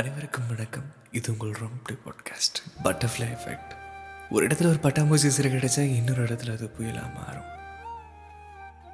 அனைவருக்கும் வணக்கம். இது உங்கள் ரொம்ப பாட்காஸ்ட் பட்டர்ஃப்ளை எஃபெக்ட் ஒரு இடத்துல ஒரு பட்டாம்பூச்சி சிறு கிடைச்சா இன்னொரு இடத்துல அது புயலாக மாறும்.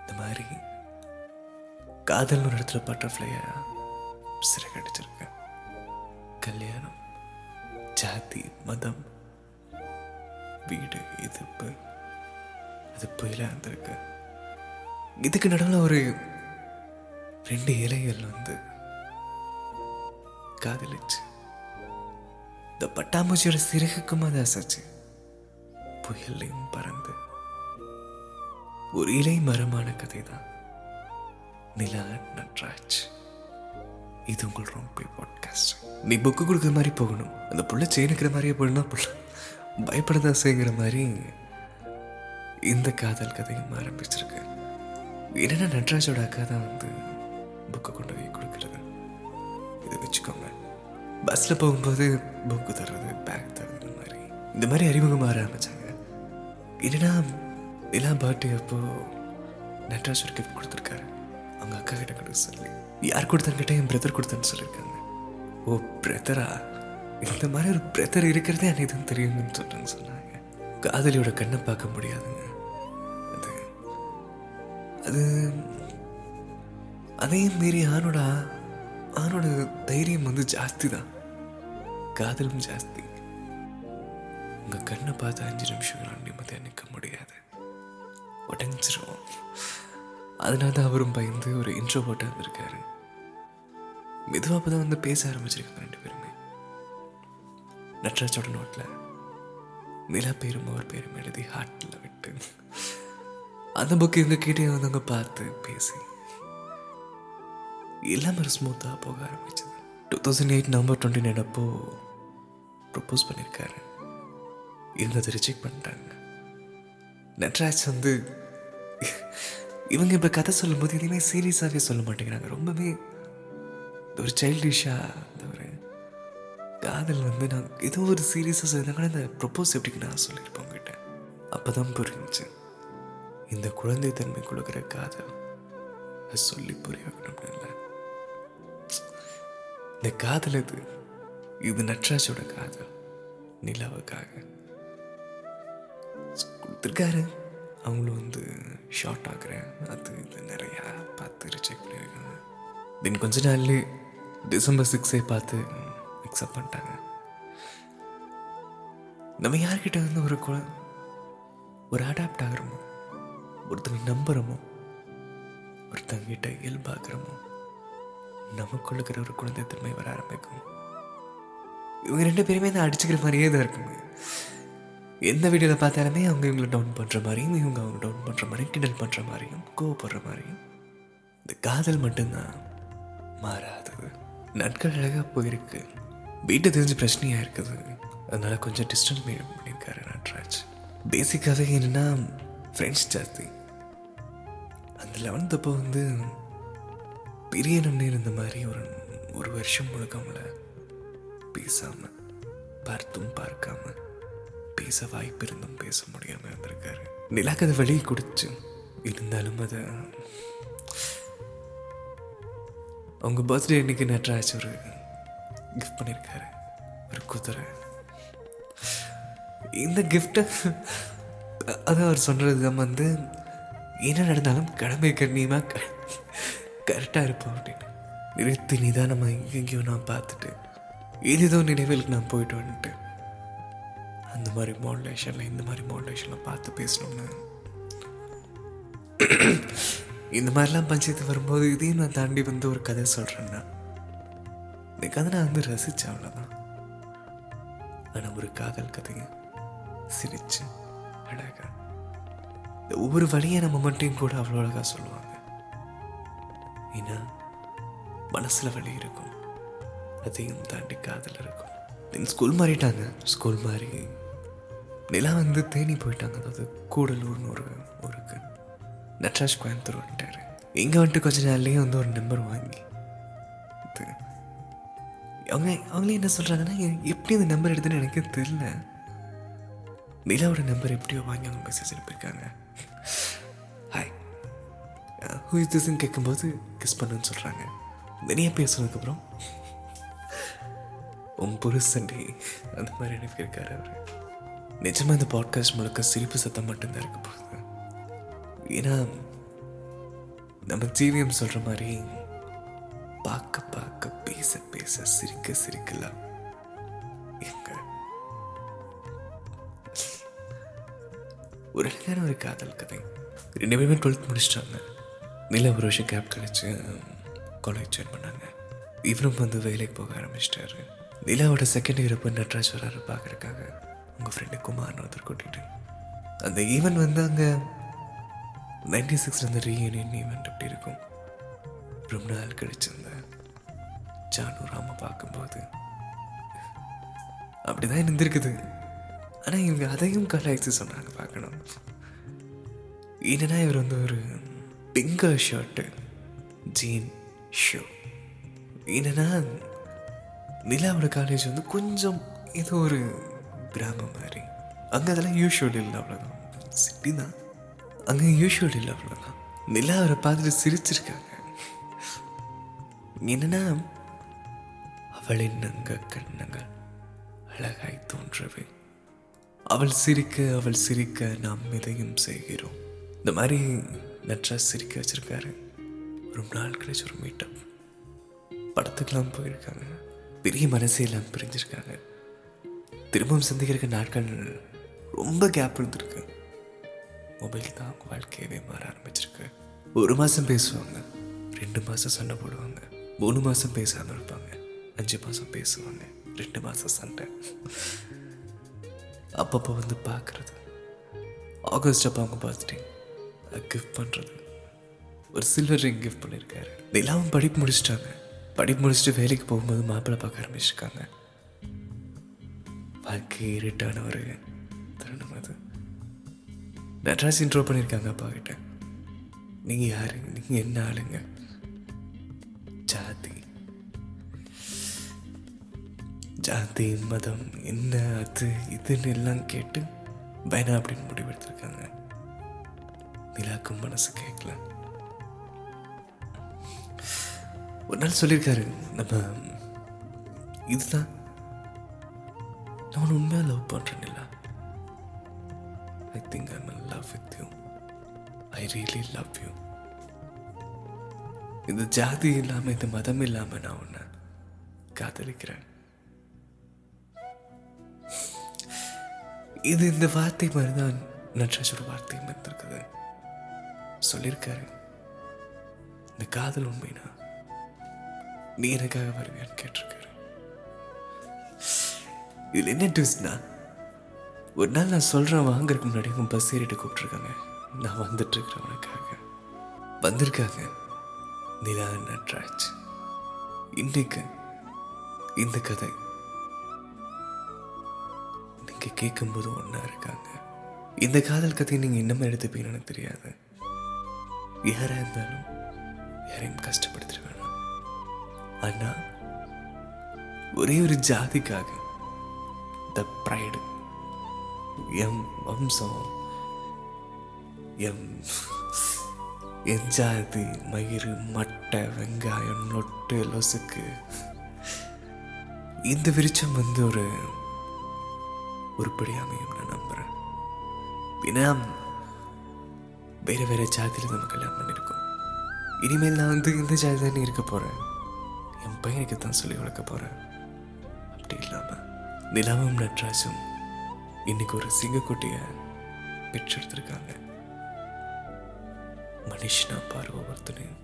இந்த மாதிரி காதல் ஒரு இடத்துல பட்டர்ஃப்ளையாக சிறு கிடைச்சிருக்கு. கல்யாணம் ஜாதி மதம் வீடு எதிர்ப்பு அது புயலாக இருந்திருக்கு. இதுக்கு நடுவில் ஒரு ரெண்டு இலைகள் வந்து காதலிச்சு. இந்த பட்டாம்பூச்சியோட சிறகுக்கும் அது அசைச்சு. புயல்லையும் பறந்து. ஒரு இலை மரமான கதை தான் நிலா நட்ராஜ். இது உங்கள் ரொம்ப பாட்காஸ்ட். நீ புக்கு கொடுக்குற மாதிரி போகணும். அந்த புள்ள சேனுக்கிற மாதிரியே போடணும் புள்ள பயப்படதான் செய்கிற மாதிரி இந்த காதல் கதையும் ஆரம்பிச்சிருக்கு. என்னன்னா நட்ராஜோட அக்கா தான் வந்து புக்கை கொண்டு போய் பஸ்ஸில் போகும்போது புக்கு தர்றது பேக் தர்றது இந்த மாதிரி. இந்த மாதிரி அறிமுகம் ஆரம்பிச்சாங்க. என்னன்னா நிலா பர்த்டே அப்போ நட்ராஜ் ஒரு கிஃப்ட் கொடுத்துருக்காரு. அவங்க அக்கா கிட்ட கொடுக்க சொல்லி. யார் கொடுத்தான்னு கேட்டால் என் பிரதர் கொடுத்தேன்னு சொல்லியிருக்காங்க. ஓ பிரதரா இந்த மாதிரி ஒரு பிரதர் இருக்கிறதே எனக்கு தான் தெரியுங்கன்னு சொல்றேன்னு சொன்னாங்க. காதலியோட கண்ணை பார்க்க முடியாதுங்க. அது அது அதையும் மீறி ஆணோட ஆணோட தைரியம் வந்து ஜாஸ்தி தான். காதலும் ஜாஸ்தி. உங்க கண்ணை பார்த்து அஞ்சு நிமிஷம் நிம்மதியாக நிற்க முடியாது. உடஞ்சிரும். அதனால தான் அவரும் பயந்து ஒரு இன்ட்ரோ போட்டாக இருந்திருக்காரு. மெதுவாக அப்போ தான் வந்து பேச ஆரம்பிச்சிருக்காங்க ரெண்டு பேருமே. நட்ராஜோட நோட்டில் நிலா பேரும் அவர் பேரும் எழுதி ஹார்ட்டில் விட்டு. அந்த புக்கு எங்கள் கிட்டே வந்தவங்க பார்த்து பேசி. எல்லாமே ஒரு ஸ்மூத்தாக போக ஆரம்பிச்சது. Two thousand eight November twenty nine அப்போ ப்ரப்போஸ் பண்ணியிருக்காரு இவங்க ரிஜெக்ட் பண்ணிட்டாங்க. நட்ராஜ் வந்து இவங்க இப்போ கதை சொல்லும்போது எதையுமே சீரியஸாகவே சொல்ல மாட்டேங்கிறாங்க. ரொம்பவே ஒரு சைல்டிஷாக அந்த ஒரு காதல் வந்து நான் ஏதோ ஒரு சீரியஸாக சொல்லியிருந்தாங்க இந்த ப்ரப்போஸ் எப்படிக்கு நான் சொல்லியிருப்பேன் உங்ககிட்ட. அப்போ தான் புரிஞ்சுச்சு இந்த குழந்தை தன்மை கொடுக்குற காதல். சொல்லி புரிய வைக்கணும்னு இல்லை. இந்த காதல் இது இது நட்ராஜோட காதல் நிலாவுக்காக. கொடுத்துருக்காரு. அவங்களும் வந்து ஷார்ட் ஆகுறேன் அது இது நிறையா பார்த்து ரிஜெக்ட் பண்ணியிருக்காங்க தென் கொஞ்ச நாள்லே டிசம்பர் சிக்ஸே பார்த்து அக்செப்ட் பண்ணிட்டாங்க. நம்ம யார்கிட்ட வந்து ஒரு குழ ஒரு அடாப்ட் ஆகிறோமோ ஒருத்தங்க நம்புகிறோமோ ஒருத்தங்கிட்ட இயல்பாகிறோமோ நமக்குள்ள இருக்கிற ஒரு குழந்தைத்தன்மை வர ஆரம்பிக்கும். இவங்க ரெண்டு பேருமே தான் அடிச்சுக்கிற மாதிரியே தான் இருக்குங்க. எந்த வீடியோவில் பார்த்தாலுமே அவங்க இவங்களை டவுன் பண்ணுற மாதிரியும் இவங்க அவங்க டவுன் பண்ணுற மாதிரியும் கிண்டல் பண்ணுற மாதிரியும் கோவப்படுற மாதிரியும். இந்த காதல் மட்டும்தான் மாறாது. நாட்கள் அழகாக போயிருக்கு. வீட்டை தெரிஞ்சு பிரச்சனையாக இருக்குது. அதனால கொஞ்சம் டிஸ்டன்ஸ் மெயின்டைன் பண்ணியிருக்காரு நட்ராஜ். பேசிக்காக என்னென்னா ஃப்ரெண்ட்ஸ் ஜாஸ்தி. அந்த லெவன்த் அப்போ வந்து பிரியணும்னு இருந்த மாதிரி ஒரு ஒரு வருஷம் முழுக்க அவங்கள பேசாம பார்த்தும் பார்க்காம பேச வாய்ப்பு இருந்தும் பேச முடியாமல் இருந்திருக்காரு. நிலாக்கு அதை வெளியே குடிச்சு இருந்தாலும் அதை அவங்க பர்த்டே அன்னைக்கு நட்ராஜ் ஒரு கிஃப்ட் பண்ணியிருக்காரு ஒரு குதிரை. இந்த கிஃப்டை அதான் அவர் சொல்கிறது தான் வந்து என்ன நடந்தாலும் கடமை கண்ணியமாக கரெக்டாக இருப்போம் அப்படின்னு நிறுத்தி நிதானமாக எங்கெங்கேயோ நான் பார்த்துட்டு ஏதேதோ நினைவுகளுக்கு நான் போயிட்டு வந்துட்டு அந்த மாதிரி மாடுலேஷனில் இந்த மாதிரி மாடுலேஷனில் பார்த்து பேசணும்னு. இந்த மாதிரிலாம் பஞ்சாயத்து வரும்போது இதையும் நான் தாண்டி வந்து ஒரு கதை சொல்கிறேன்னா இந்த கதை நான் வந்து ரசித்தேன் அவ்வளோதான் ஆனால் ஒரு காதல் கதைங்க சிரிச்சு அழகா இந்த ஒவ்வொரு வழியை நம்ம மட்டும் கூட அவ்வளோ அழகாக சொல்லுவாங்க. ஏன்னா மனசில் வழி இருக்கும். அதையும் தாண்டி காதல் இருக்கும். தென் ஸ்கூல் மாறிட்டாங்க. ஸ்கூல் மாறி நிலா வந்து தேனி போயிட்டாங்க. அதாவது கூடலூர்னு ஒரு ஊருக்கு. நட்ராஜ் கோயம்புத்தூர் வந்துட்டாரு. இங்கே வந்துட்டு கொஞ்ச நாள்லேயே வந்து ஒரு நம்பர் வாங்கி அவங்க அவங்களே என்ன சொல்கிறாங்கன்னா எப்படி அந்த நம்பர் எடுத்துன்னு எனக்கு தெரியல. நிலாவோட நம்பர் எப்படியோ வாங்கி அவங்க மெசேஜ் அனுப்பியிருக்காங்க. ஹூ இஸ் திஸ்ன்னு கேட்கும்போது கிஸ் பண்ணுன்னு சொல்கிறாங்க நிறைய பேசுனதுக்கப்புறம் உன் புருஷன்டி. அந்த மாதிரி அனுப்பியிருக்காரு அவர். நிஜமாக இந்த பாட்காஸ்ட் முழுக்க சிரிப்பு சத்தம் மட்டும்தான் இருக்க போகுது. ஏன்னா நம்ம ஜீவியம் சொல்கிற மாதிரி பார்க்க பார்க்க பேச பேச சிரிக்க சிரிக்கலாம். எங்க? ஒரு அழகான ஒரு காதல் கதை. ரெண்டு பேருமே டுவெல்த் முடிச்சிட்டாங்க. இல்லை ஒரு வருஷம் கேப் கிடச்சி காலேஜ் ஜாயின் பண்ணாங்க. இவரும் வந்து வேலைக்கு போக ஆரம்பிச்சிட்டாரு. நிலாவோட செகண்ட் இயர் போய் நட்ராஜ் வராரு பார்க்கறக்காக உங்கள் ஃப்ரெண்டு குமார்னு ஒருத்தர் கூட்டிகிட்டு அந்த ஈவெண்ட் வந்து அங்கே நைன்டி சிக்ஸில் அந்த ரீயூனியன் ஈவெண்ட் அப்படி இருக்கும். ரொம்ப நாள் கழிச்சிருந்த ஜானு ராம பார்க்கும்போது. அப்படிதான் இருந்திருக்குது. ஆனால் இவங்க அதையும் கலாய்ச்சி சொன்னாங்க பார்க்கணும். என்னன்னா இவர் வந்து ஒரு பிங்க் ஷர்ட்டு ஜீன் ஷூ. என்னென்னா நிலாவோட காலேஜ் வந்து கொஞ்சம் ஏதோ ஒரு கிராமம் மாதிரி. அங்கே அதெல்லாம் யூஷுவல் இல்லை அவ்வளோதான் சிட்டி தான். அங்கே யூஷுவல் இல்லை அவ்வளோதான் நிலா அவரை பார்த்துட்டு சிரிச்சிருக்காங்க. என்னன்னா அவளின் நங்க கண்ணங்கள் அழகாய் தோன்றவே அவள் சிரிக்க அவள் சிரிக்க நாம் எதையும் செய்கிறோம். இந்த மாதிரி நற்றா சிரிக்க வச்சுருக்காரு. ரொம்ப நாள் கழிச்சு ஒரு மீட்டப் படத்துக்கெல்லாம் போயிருக்காங்க. பெரிய மனசே எல்லாம் பிரிஞ்சிருக்காங்க. திரும்பவும் சந்திக்கிறதுக்கு நாட்கள் ரொம்ப கேப் இருந்திருக்கு. மொபைல் தான் அவங்க வாழ்க்கையவே மாற ஆரம்பிச்சிருக்கு. ஒரு மாதம் பேசுவாங்க. ரெண்டு மாதம் சண்டை போடுவாங்க. மூணு மாதம் பேசாமல் இருப்பாங்க. அஞ்சு மாதம் பேசுவாங்க. ரெண்டு மாதம் சண்டை. அப்பப்போ வந்து பார்க்குறது. ஆகஸ்ட் அப்போ அவங்க பார்த்துட்டேன் கிஃப்ட் பண்ணுறது ஒரு சில்வர் ரிங் கிஃப்ட் பண்ணியிருக்காரு நிலாவும் படிப்பு முடிச்சிட்டாங்க. படிப்பு முடிச்சுட்டு வேலைக்கு போகும்போது மாப்பிள்ளை பார்க்க ஆரம்பிச்சிருக்காங்க. வாழ்க்கை இருட்டான ஒரு தருணம் அது. நட்ராஜ் இன்ட்ரோ பண்ணியிருக்காங்க அப்பா கிட்ட. நீங்கள் யாரு? நீங்கள் என்ன ஆளுங்க? ஜாதி. ஜாதி மதம் என்ன அது இதுன்னு எல்லாம் கேட்டு வேணாம் அப்படின்னு முடிவெடுத்திருக்காங்க. நிலாக்கும் மனசு கேட்கல. ஒரு நாள் சொல்லியிருக்காரு நம்ம இதுதான் நான் உண்மையாக லவ் பண்ணுறேன் இல்லை I think I Mal love with you I really love you இந்த ஜாதி இல்லாமல் இந்த மதம் இல்லாமல் நான் உன்னை காதலிக்கிறேன். இது இந்த வார்த்தை மாதிரி தான் நட்ராஜோட வார்த்தையும் இருந்திருக்குது. சொல்லியிருக்காரு இந்த காதல் உண்மைனா நீ எனக்காக வருவியான்னு கேட்டிருக்காரு. இதில் என்ன ட்விஸ்ட்னா ஒரு நாள் நான் சொல்றேன் வாங்கறதுக்கு முன்னாடி உங்கள் பஸ் ஏறிட்டு கூப்பிட்ருக்காங்க நான் வந்துட்டுருக்கிறேன் உனக்காக. வந்திருக்காங்க. நிலா நட்ராஜ். இன்றைக்கு இந்த கதை. நீங்க கேட்கும்போது ஒன்றா இருக்காங்க. இந்த காதல் கதையை நீங்க இன்னமும் எடுத்துப்பீங்கன்னு தெரியாது. யாராக இருந்தாலும் யாரையும் கஷ்டப்படுத்திட வேணாம். ஆனா ஒரே ஒரு ஜாதிக்காக த ப்ரைடு எம் வம்சம் எம் என் ஜாதி மயிறு மட்டை வெங்காயம் நொட்டு லொசுக்கு இந்த விருச்சம் வந்து ஒரு உருப்படி அமையும் நான் நம்புறேன். ஏன்னா வேற வேற ஜாதியில் நம்ம கல்யாணம் பண்ணியிருக்கோம். இனிமேல் நான் வந்து இந்த ஜாதி தானே இருக்க போறேன். என் பையனுக்கு தான் சொல்லி வளர்க்க போறேன். அப்படி இல்லாம நிலாவும் நட்ராஜும் இன்னைக்கு ஒரு சிங்கக்குட்டியை பெற்றெடுத்திருக்காங்க. மனுஷனா பாரு ஒவ்வொருத்தனையும்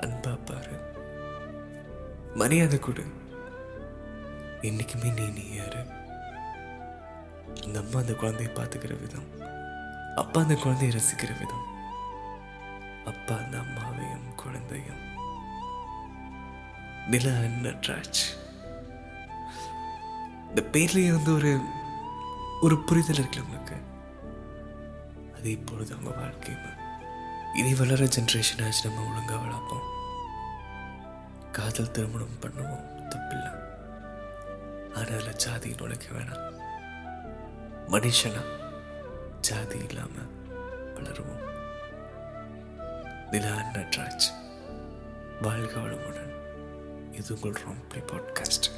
அன்பா பாரு. மரியாதை கொடு. என்னைக்குமே நீ நீ யாரு? இந்த அம்மா அந்த குழந்தைய பார்த்துக்கிற விதம். அப்பா அந்த குழந்தையை ரசிக்கிற விதம். அப்பா அந்த அம்மாவையும் குழந்தையும். நில நட்ராஜ். இந்த பேர்லயே வந்து ஒரு ஒரு புரிதல் இருக்குல்ல உங்களுக்கு அது இப்பொழுது அவங்க வாழ்க்கையும் இனி வளர ஜென்ரேஷன் ஆச்சு நம்ம ஒழுங்கா வளர்ப்போம். காதல் திருமணம் பண்ணுவோம் தப்பில்லை. அதனால ஜாதி நுழைக்க வேணாம். மனுஷனா? ஜாதி இல்லாம வளருவோம். நிலா நட்ராஜ் வாழ்க வளமுடன். இது உங்கள் ரொம்ப பாட்காஸ்ட்